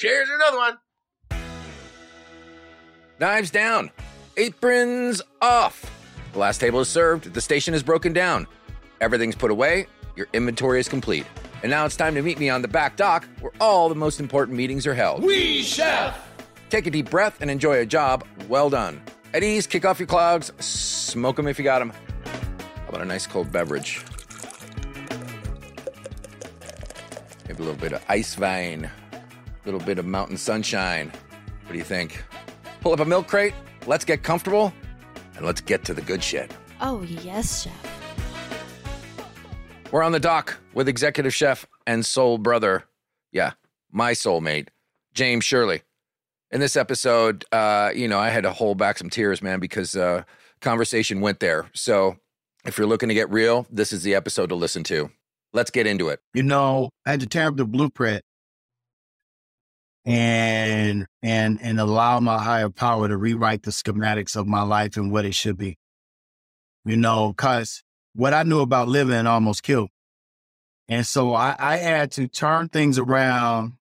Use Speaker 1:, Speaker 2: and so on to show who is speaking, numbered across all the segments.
Speaker 1: Cheers, another one.
Speaker 2: Knives down. Aprons off. The last table is served. The station is broken down. Everything's put away. Your inventory is complete. And now it's time to meet me on the back dock where all the most important meetings are held.
Speaker 1: We chef.
Speaker 2: Take a deep breath and enjoy a job well done. At ease, kick off your clogs, smoke them if you got them. How about a nice cold beverage? Maybe a little bit of ice vine, a little bit of mountain sunshine. What do you think? Pull up a milk crate, let's get comfortable, and let's get to the good shit.
Speaker 3: Oh, yes, chef.
Speaker 2: We're on the dock with executive chef and soul brother. Yeah, my soulmate, James Shirley. In this episode, uh, you know, I had to hold back some tears, man, because uh, conversation went there. So if you're looking to get real, this is the episode to listen to. Let's get into it.
Speaker 4: You know, I had to tear up the blueprint and and and allow my higher power to rewrite the schematics of my life and what it should be. You know, because what I knew about living almost killed. And so I, I had to turn things around.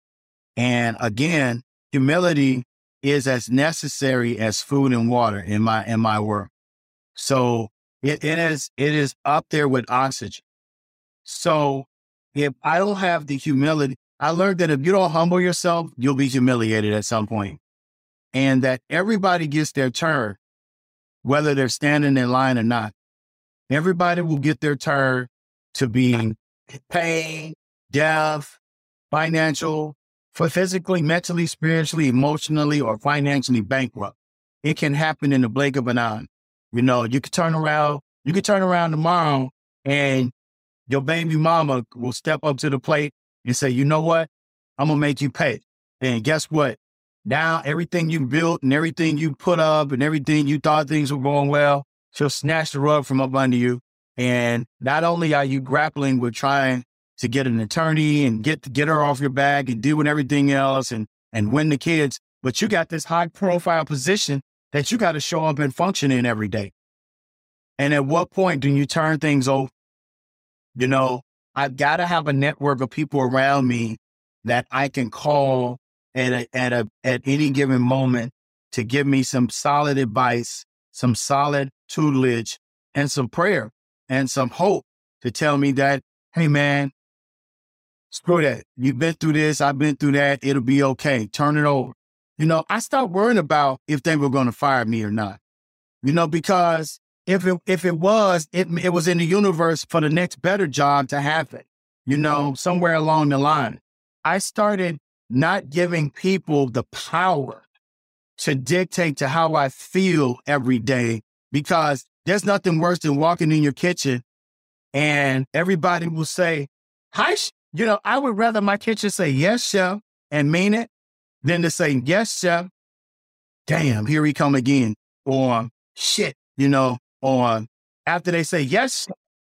Speaker 4: And again, humility is as necessary as food and water in my in my work. So it, it is it is up there with oxygen. So if I don't have the humility, I learned that if you don't humble yourself, you'll be humiliated at some point. And that everybody gets their turn, whether they're standing in line or not. Everybody will get their turn to being pain, death, financial, for physically, mentally, spiritually, emotionally, or financially bankrupt. It can happen in the blink of an eye. You know, you could turn around, you could turn around tomorrow and your baby mama will step up to the plate and say, you know what? I'm gonna make you pay. And guess what? Now everything you built and everything you put up and everything you thought things were going well, she'll snatch the rug from up under you. And not only are you grappling with trying to get an attorney and get get her off your back and doing everything else and and win the kids, but you got this high profile position that you got to show up and function in every day. And at what point do you turn things over? You know, I've got to have a network of people around me that I can call at a, at a at any given moment to give me some solid advice, some solid tutelage, and some prayer and some hope to tell me that, hey man, screw that. You've been through this, I've been through that. It'll be okay. Turn it over. You know, I stopped worrying about if they were to fire me or not. You know, because if it if it was, it it was in the universe for the next better job to happen. You know, somewhere along the line, I started not giving people the power to dictate to how I feel every day because there's nothing worse than walking in your kitchen and everybody will say, "Hi," you know. I would rather my kitchen say "Yes, chef" and mean it than to say "Yes, chef." Damn, here he come again, or shit, you know, or after they say yes,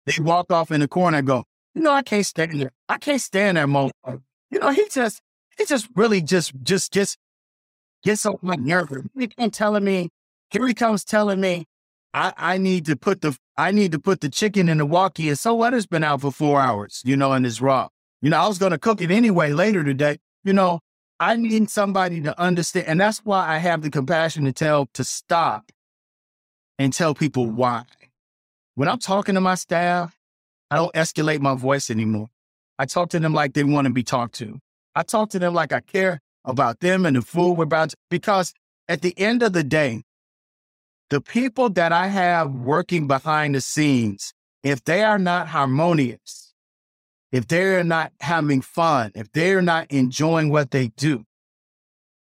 Speaker 4: they walk off in the corner and go, you know, I can't stand there. I can't stand that motherfucker. You know, he just, he just really just, just, just gets on my nerves. He telling me, here he comes telling me, I, I need to put the, I need to put the chicken in the walkie. And so what? It's been out for four hours, you know, and it's raw. You know, I was going to cook it anyway later today. You know, I need somebody to understand. And that's why I have the compassion to tell to stop and tell people why. When I'm talking to my staff, I don't escalate my voice anymore. I talk to them like they want to be talked to. I talk to them like I care about them and the food we're about to, because at the end of the day, the people that I have working behind the scenes, if they are not harmonious, if they're not having fun, if they're not enjoying what they do,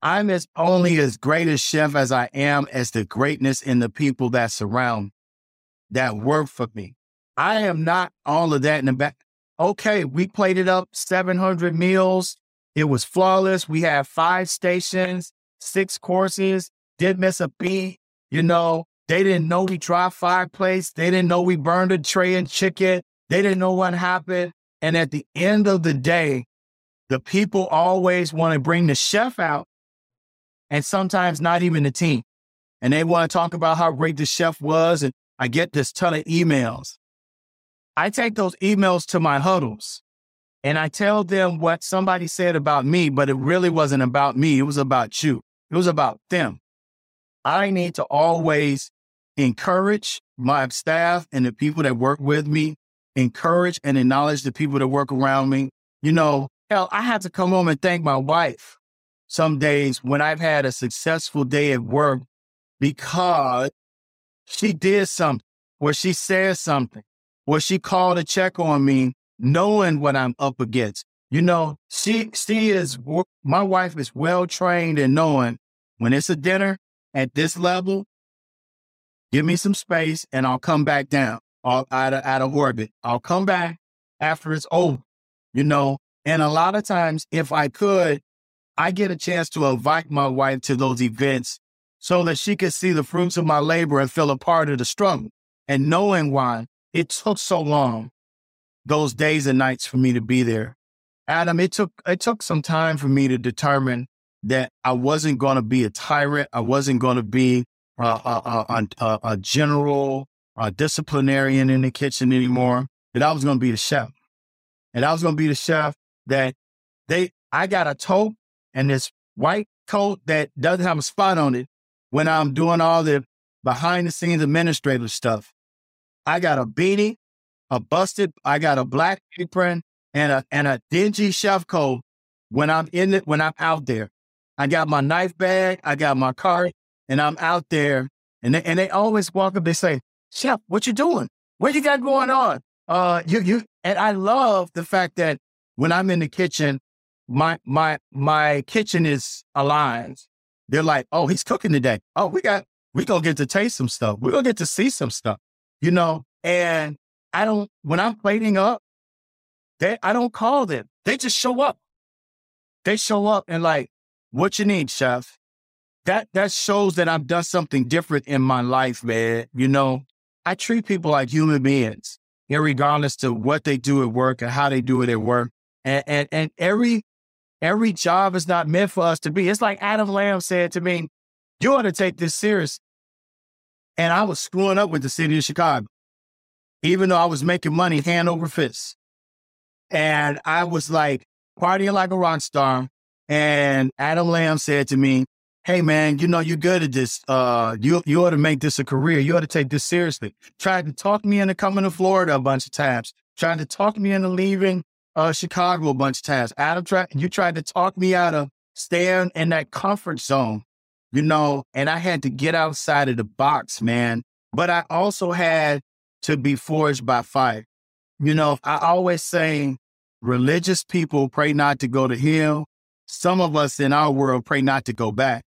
Speaker 4: I'm as only as great a chef as I am as the greatness in the people that surround that work for me. I am not all of that in the back. Okay, we plated up 700 meals. It was flawless. We had five stations, six courses, didn't miss a beat. You know, they didn't know we dropped fireplace. They didn't know we burned a tray of chicken. They didn't know what happened. And at the end of the day, the people always want to bring the chef out and sometimes not even the team. And they want to talk about how great the chef was. And I get this ton of emails. I take those emails to my huddles and I tell them what somebody said about me, but it really wasn't about me. It was about you. It was about them. I need to always encourage my staff and the people that work with me, encourage and acknowledge the people that work around me. You know, hell, I had to come home and thank my wife some days when I've had a successful day at work because she did something, where she said something, where she called a check on me, knowing what I'm up against. You know, she she is my wife is well trained in knowing when it's a dinner at this level, give me some space and I'll come back down out of, out of orbit. I'll come back after it's over, you know. And a lot of times, if I could, I get a chance to invite my wife to those events so that she could see the fruits of my labor and feel a part of the struggle. And knowing why it took so long, those days and nights for me to be there. Adam, it took it took some time for me to determine that I wasn't going to be a tyrant. I wasn't going to be a, a, a, a general, a disciplinarian in the kitchen anymore. That I was going to be the chef, and I was going to be the chef that they. I got a tote and this white coat that doesn't have a spot on it when I'm doing all the behind the scenes administrative stuff. I got a beanie, a busted, I got a black apron and a and a dingy chef coat when I'm in it, when I'm out there. I got my knife bag, I got my cart, and I'm out there. And they, and they always walk up, they say, Chef, what you doing? What you got going on? Uh, you, you, and I love the fact that when I'm in the kitchen, my, my, my kitchen is aligned. They're like, oh, he's cooking today. Oh, we got, we gonna get to taste some stuff. We're gonna get to see some stuff, you know? And I don't, when I'm plating up, they, I don't call them. They just show up. They show up and like, what you need, chef? That that shows that I've done something different in my life, man. You know, I treat people like human beings, regardless to what they do at work and how they do it at work. And and and every every job is not meant for us to be. It's like Adam Lamb said to me, you ought to take this serious. And I was screwing up with the city of Chicago, even though I was making money hand over fist. And I was like partying like a rock star, and Adam Lamb said to me, Hey man, you know, you're good at this. Uh, you, you ought to make this a career. You ought to take this seriously. Tried to talk me into coming to Florida a bunch of times. Tried to talk me into leaving uh, Chicago a bunch of times. Adam tried, you tried to talk me out of staying in that comfort zone, you know, and I had to get outside of the box, man. But I also had to be forged by fire. You know, I always say religious people pray not to go to hell some of us in our world pray not to go back.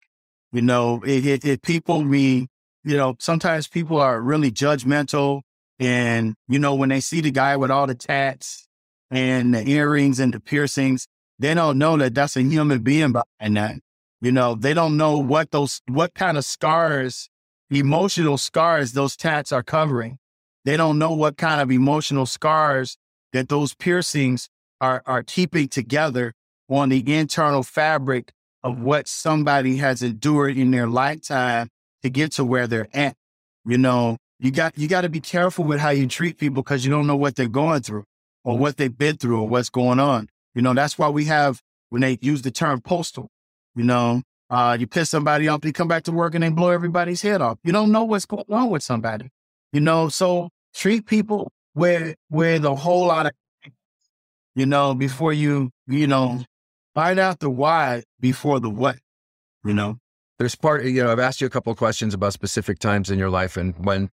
Speaker 4: You know, it, it, it people we, you know, sometimes people are really judgmental. And, you know, when they see the guy with all the tats and the earrings and the piercings, they don't know that that's a human being behind that. You know, they don't know what those, what kind of scars, emotional scars those tats are covering. They don't know what kind of emotional scars that those piercings are, are keeping together on the internal fabric of what somebody has endured in their lifetime to get to where they're at. You know, you got you got to be careful with how you treat people because you don't know what they're going through or what they've been through or what's going on. You know, that's why we have when they use the term postal. You know, uh, you piss somebody off, they come back to work and they blow everybody's head off. You don't know what's going on with somebody. You know, so treat people with with a whole lot of you know before you you know Find out the why before the what, you know?
Speaker 1: There's part, you know, I've asked you a couple of questions about specific times in your life and when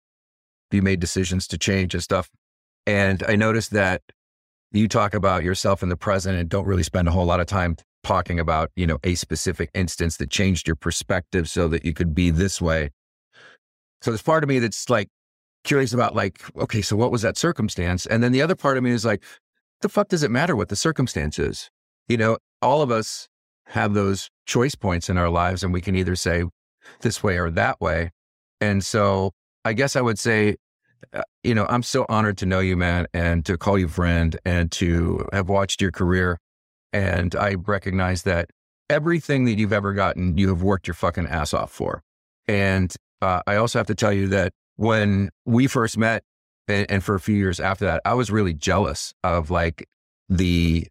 Speaker 1: you made decisions to change and stuff. And I noticed that you talk about yourself in the present and don't really spend a whole lot of time talking about, you know, a specific instance that changed your perspective so that you could be this way. So there's part of me that's like curious about like, okay, so what was that circumstance? And then the other part of me is like, the fuck does it matter what the circumstance is? You know, all of us have those choice points in our lives, and we can either say this way or that way. And so I guess I would say, you know, I'm so honored to know you, man, and to call you friend and to have watched your career. And I recognize that everything that you've ever gotten, you have worked your fucking ass off for. And uh, I also have to tell you that when we first met, and, and for a few years after that, I was really jealous of like the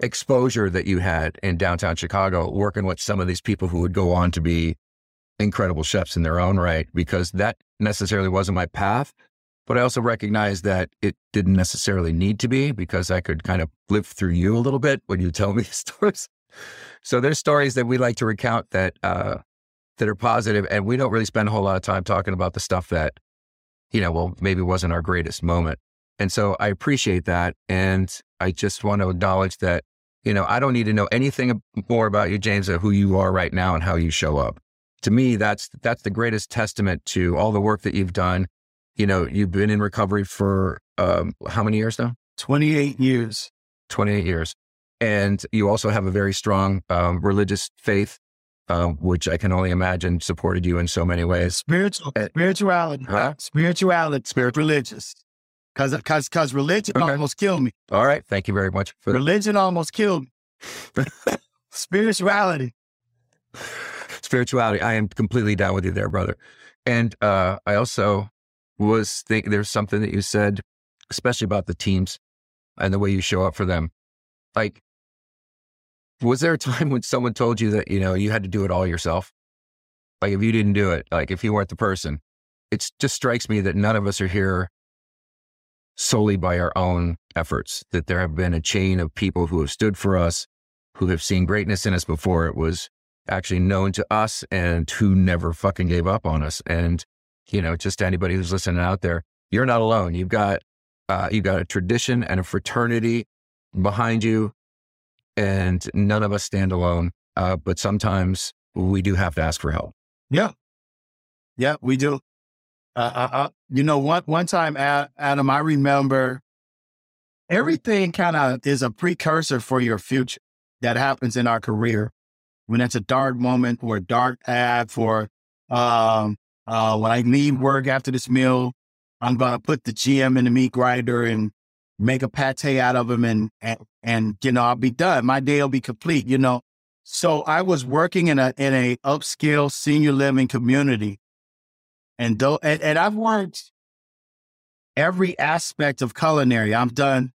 Speaker 1: exposure that you had in downtown Chicago, working with some of these people who would go on to be incredible chefs in their own right, because that necessarily wasn't my path. But I also recognized that it didn't necessarily need to be because I could kind of live through you a little bit when you tell me stories. So there's stories that we like to recount that uh, that are positive, and we don't really spend a whole lot of time talking about the stuff that, you know, well, maybe wasn't our greatest moment. And so I appreciate that, and I just want to acknowledge that, you know, I don't need to know anything more about you, James, of who you are right now and how you show up. To me, that's that's the greatest testament to all the work that you've done. You know, you've been in recovery for um, how many years now?
Speaker 4: 28 years.
Speaker 1: 28 years. And you also have a very strong um, religious faith uh, which I can only imagine supported you in so many ways.
Speaker 4: Spiritual, uh, spirituality, huh? spirituality, spirit, religious. Cause, cause, cause religion okay. almost killed me.
Speaker 1: All right. Thank you very much.
Speaker 4: For religion almost killed me. spirituality.
Speaker 1: Spirituality. I am completely down with you there, brother. And uh, I also was thinking there's something that you said, especially about the teams and the way you show up for them. Like was there a time when someone told you that, you know, you had to do it all yourself? Like if you didn't do it, like if you weren't the person, it just strikes me that none of us are here solely by our own efforts, that there have been a chain of people who have stood for us, who have seen greatness in us before it was actually known to us and who never fucking gave up on us. And, you know, just anybody who's listening out there, you're not alone. You've got, uh, you've got a tradition and a fraternity behind you and none of us stand alone. Uh, but sometimes we do have to ask for help.
Speaker 4: Yeah. Yeah, we do. Uh, uh, uh you know, one, one time, Adam, I remember everything kind of is a precursor for your future that happens in our career. When it's a dark moment or a dark ad for um, uh, when I leave work after this meal, I'm to put the GM in the meat grinder and make a pate out of them and, and, and, you know, I'll be done. My day will be complete, you know. So I was working in a, in a upscale senior living community. And though, and, and I've worked every aspect of culinary. I've done,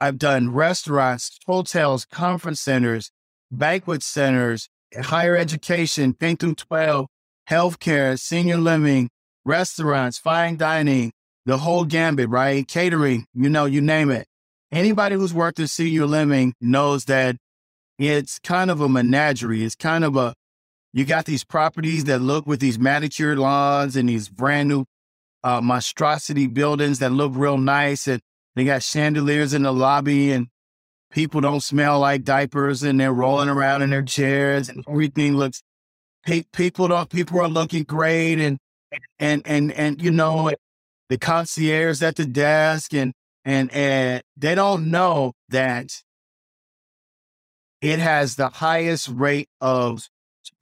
Speaker 4: I've done restaurants, hotels, conference centers, banquet centers, higher education, K through 12, healthcare, senior living, restaurants, fine dining, the whole gambit, right? Catering, you know, you name it. Anybody who's worked in senior living knows that it's kind of a menagerie. It's kind of a, you got these properties that look with these manicured lawns and these brand new uh, monstrosity buildings that look real nice. And they got chandeliers in the lobby and people don't smell like diapers and they're rolling around in their chairs and everything looks, people don't, people are looking great. And, and, and, and, you know, the concierge at the desk and and and they don't know that it has the highest rate of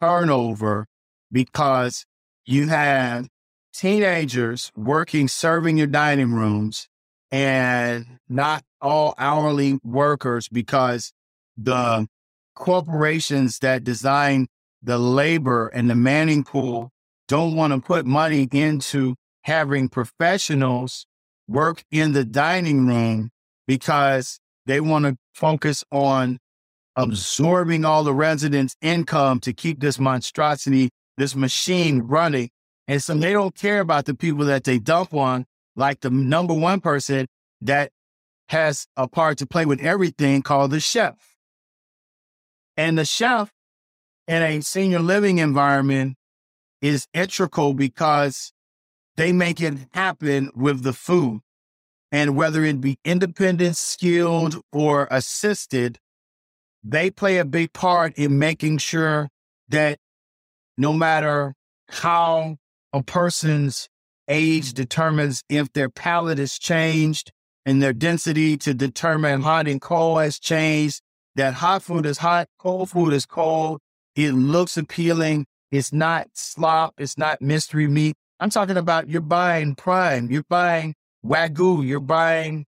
Speaker 4: turnover because you have teenagers working serving your dining rooms and not all hourly workers because the corporations that design the labor and the manning pool don't want to put money into having professionals work in the dining room because they want to focus on absorbing all the residents' income to keep this monstrosity, this machine running. And so they don't care about the people that they dump on, like the number one person that has a part to play with everything called the chef. And the chef in a senior living environment is integral because they make it happen with the food. And whether it be independent, skilled, or assisted, they play a big part in making sure that no matter how a person's age determines if their palate is changed and their density to determine hot and cold has changed, that hot food is hot, cold food is cold. It looks appealing. It's not slop. It's not mystery meat. I'm talking about you're buying prime, you're buying wagyu, you're buying,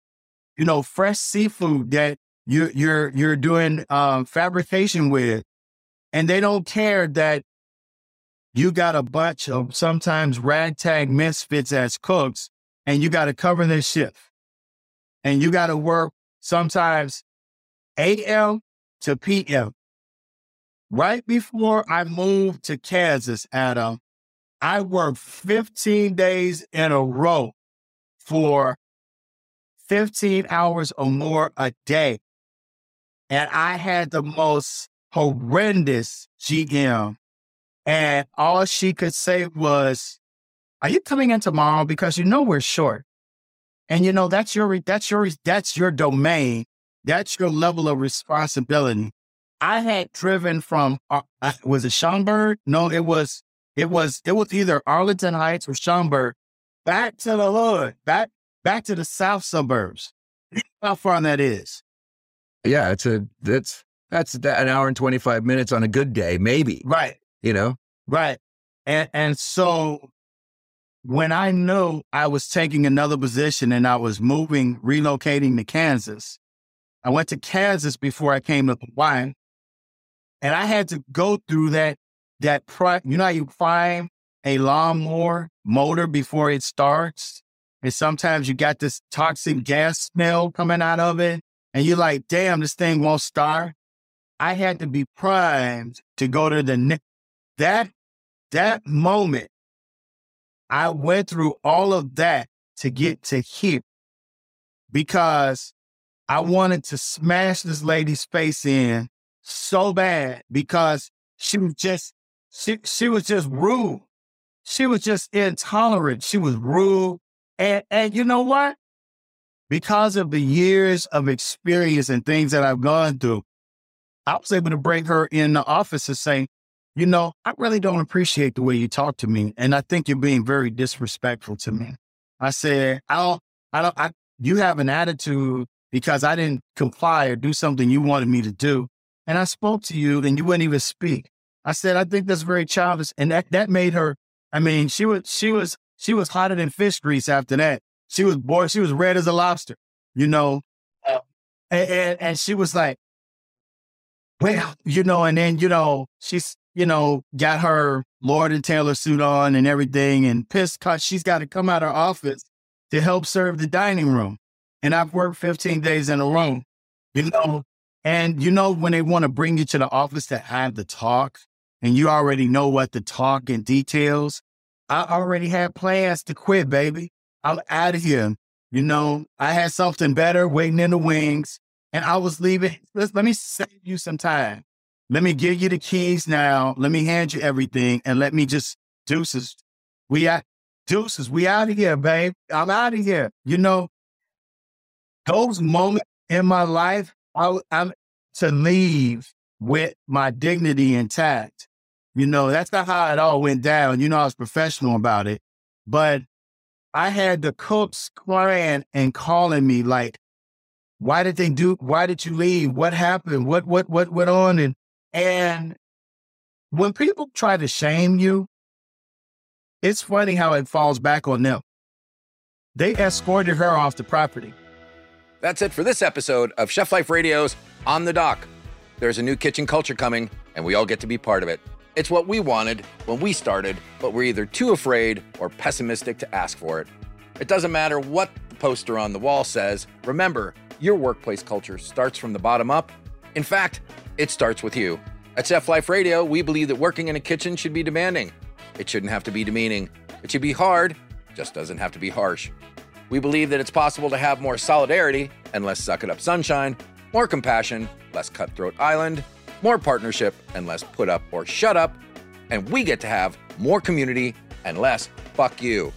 Speaker 4: you know, fresh seafood that you're you're you're doing um, fabrication with, and they don't care that you got a bunch of sometimes ragtag misfits as cooks, and you got to cover their shift, and you got to work sometimes AM to PM. Right before I moved to Kansas, Adam, I worked 15 days in a row for 15 hours or more a day. And I had the most horrendous GM. And all she could say was, Are you coming in tomorrow? Because you know we're short. And you know, that's your that's your that's your domain. That's your level of responsibility. I had driven from uh, uh was it Schaumburg? No, it was it was it was either Arlington Heights or Schaumburg back to the hood, back back to the south suburbs. How far that is?
Speaker 1: Yeah, it's a that's that's an hour and twenty five minutes on a good day, maybe.
Speaker 4: Right.
Speaker 1: You know.
Speaker 4: Right. And and so when I knew I was taking another position and I was moving, relocating to Kansas, I went to Kansas before I came to Hawaii. And I had to go through that, that, pri- you know you prime a lawnmower motor before it starts? And sometimes you got this toxic gas smell coming out of it. And you're like, damn, this thing won't start. I had to be primed to go to the next. That, that moment I went through all of that to get to here because I wanted to smash this lady's face in so bad because she was just she she was just rude. She was just intolerant. She was rude. And and you know what? Because of the years of experience and things that I've gone through, I was able to bring her in the office and say, you know, I really don't appreciate the way you talk to me. And I think you're being very disrespectful to me. I said, I don't, I don't, I, you have an attitude because I didn't comply or do something you wanted me to do. And I spoke to you and you wouldn't even speak. I said, I think that's very childish. And that, that made her, I mean, she was, she was, she was hotter than fish grease after that. She was boy, she was red as a lobster, you know. And, and, and she was like, well, you know, and then, you know, she's, you know, got her Lord and Taylor suit on and everything and pissed because she's got to come out of her office to help serve the dining room. And I've worked 15 days in a row, you know, and you know, when they want to bring you to the office to have the talk and you already know what the talk and details, I already had plans to quit, baby. I'm out of here. You know, I had something better waiting in the wings and I was leaving. Let, let me save you some time. Let me give you the keys now. Let me hand you everything and let me just deuces. We out deuces. We out of here, babe. I'm out of here. You know, those moments in my life, I, I'm to leave with my dignity intact. You know, that's not how it all went down. You know, I was professional about it, but I had the cooks crying and calling me like, why did they do, why did you leave? What happened? What, what, what went on? And and when people try to shame you, it's funny how it falls back on them. They escorted her off the property.
Speaker 2: That's it for this episode of Chef Life Radio's On the Dock. There's a new kitchen culture coming, and we all get to be part of it. It's what we wanted when we started, but we're either too afraid or pessimistic to ask for it. It doesn't matter what the poster on the wall says. Remember, your workplace culture starts from the bottom up. In fact, it starts with you. At Chef Life Radio, we believe that working in a kitchen should be demanding. It shouldn't have to be demeaning. It should be hard, just doesn't have to be harsh. We believe that it's possible to have more solidarity and less suck it up sunshine, more compassion, less cutthroat island, more partnership and less put up or shut up, and we get to have more community and less fuck you.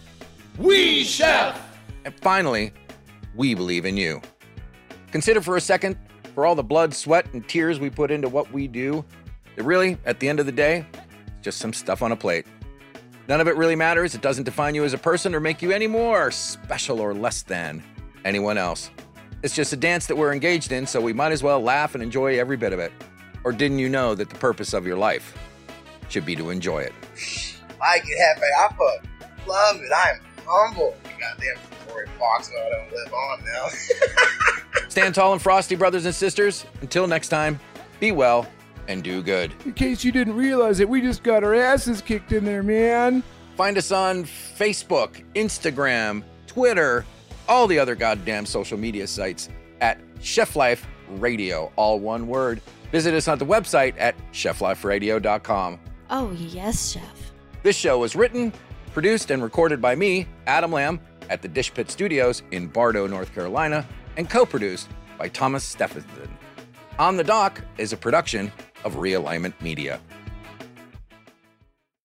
Speaker 3: We chef!
Speaker 2: And finally, we believe in you. Consider for a second for all the blood, sweat, and tears we put into what we do, it really, at the end of the day, it's just some stuff on a plate. None of it really matters. It doesn't define you as a person or make you any more special or less than anyone else. It's just a dance that we're engaged in, so we might as well laugh and enjoy every bit of it. Or didn't you know that the purpose of your life should be to enjoy it?
Speaker 3: I get happy. I fuck love it. I am humble. Goddamn Tory Fox, I don't live on now.
Speaker 2: Stand tall and frosty, brothers and sisters. Until next time, be well and do good.
Speaker 5: In case you didn't realize it, we just got our asses kicked in there, man.
Speaker 2: Find us on Facebook, Instagram, Twitter, all the other goddamn social media sites at Chef Life Radio, all one word. Visit us on the website at chefliferadio.com.
Speaker 6: Oh, yes, chef.
Speaker 2: This show was written, produced, and recorded by me, Adam Lamb, at the Dish Pit Studios in Bardo, North Carolina, and co produced by Thomas Stephenson. On the Dock is a production of Realignment Media.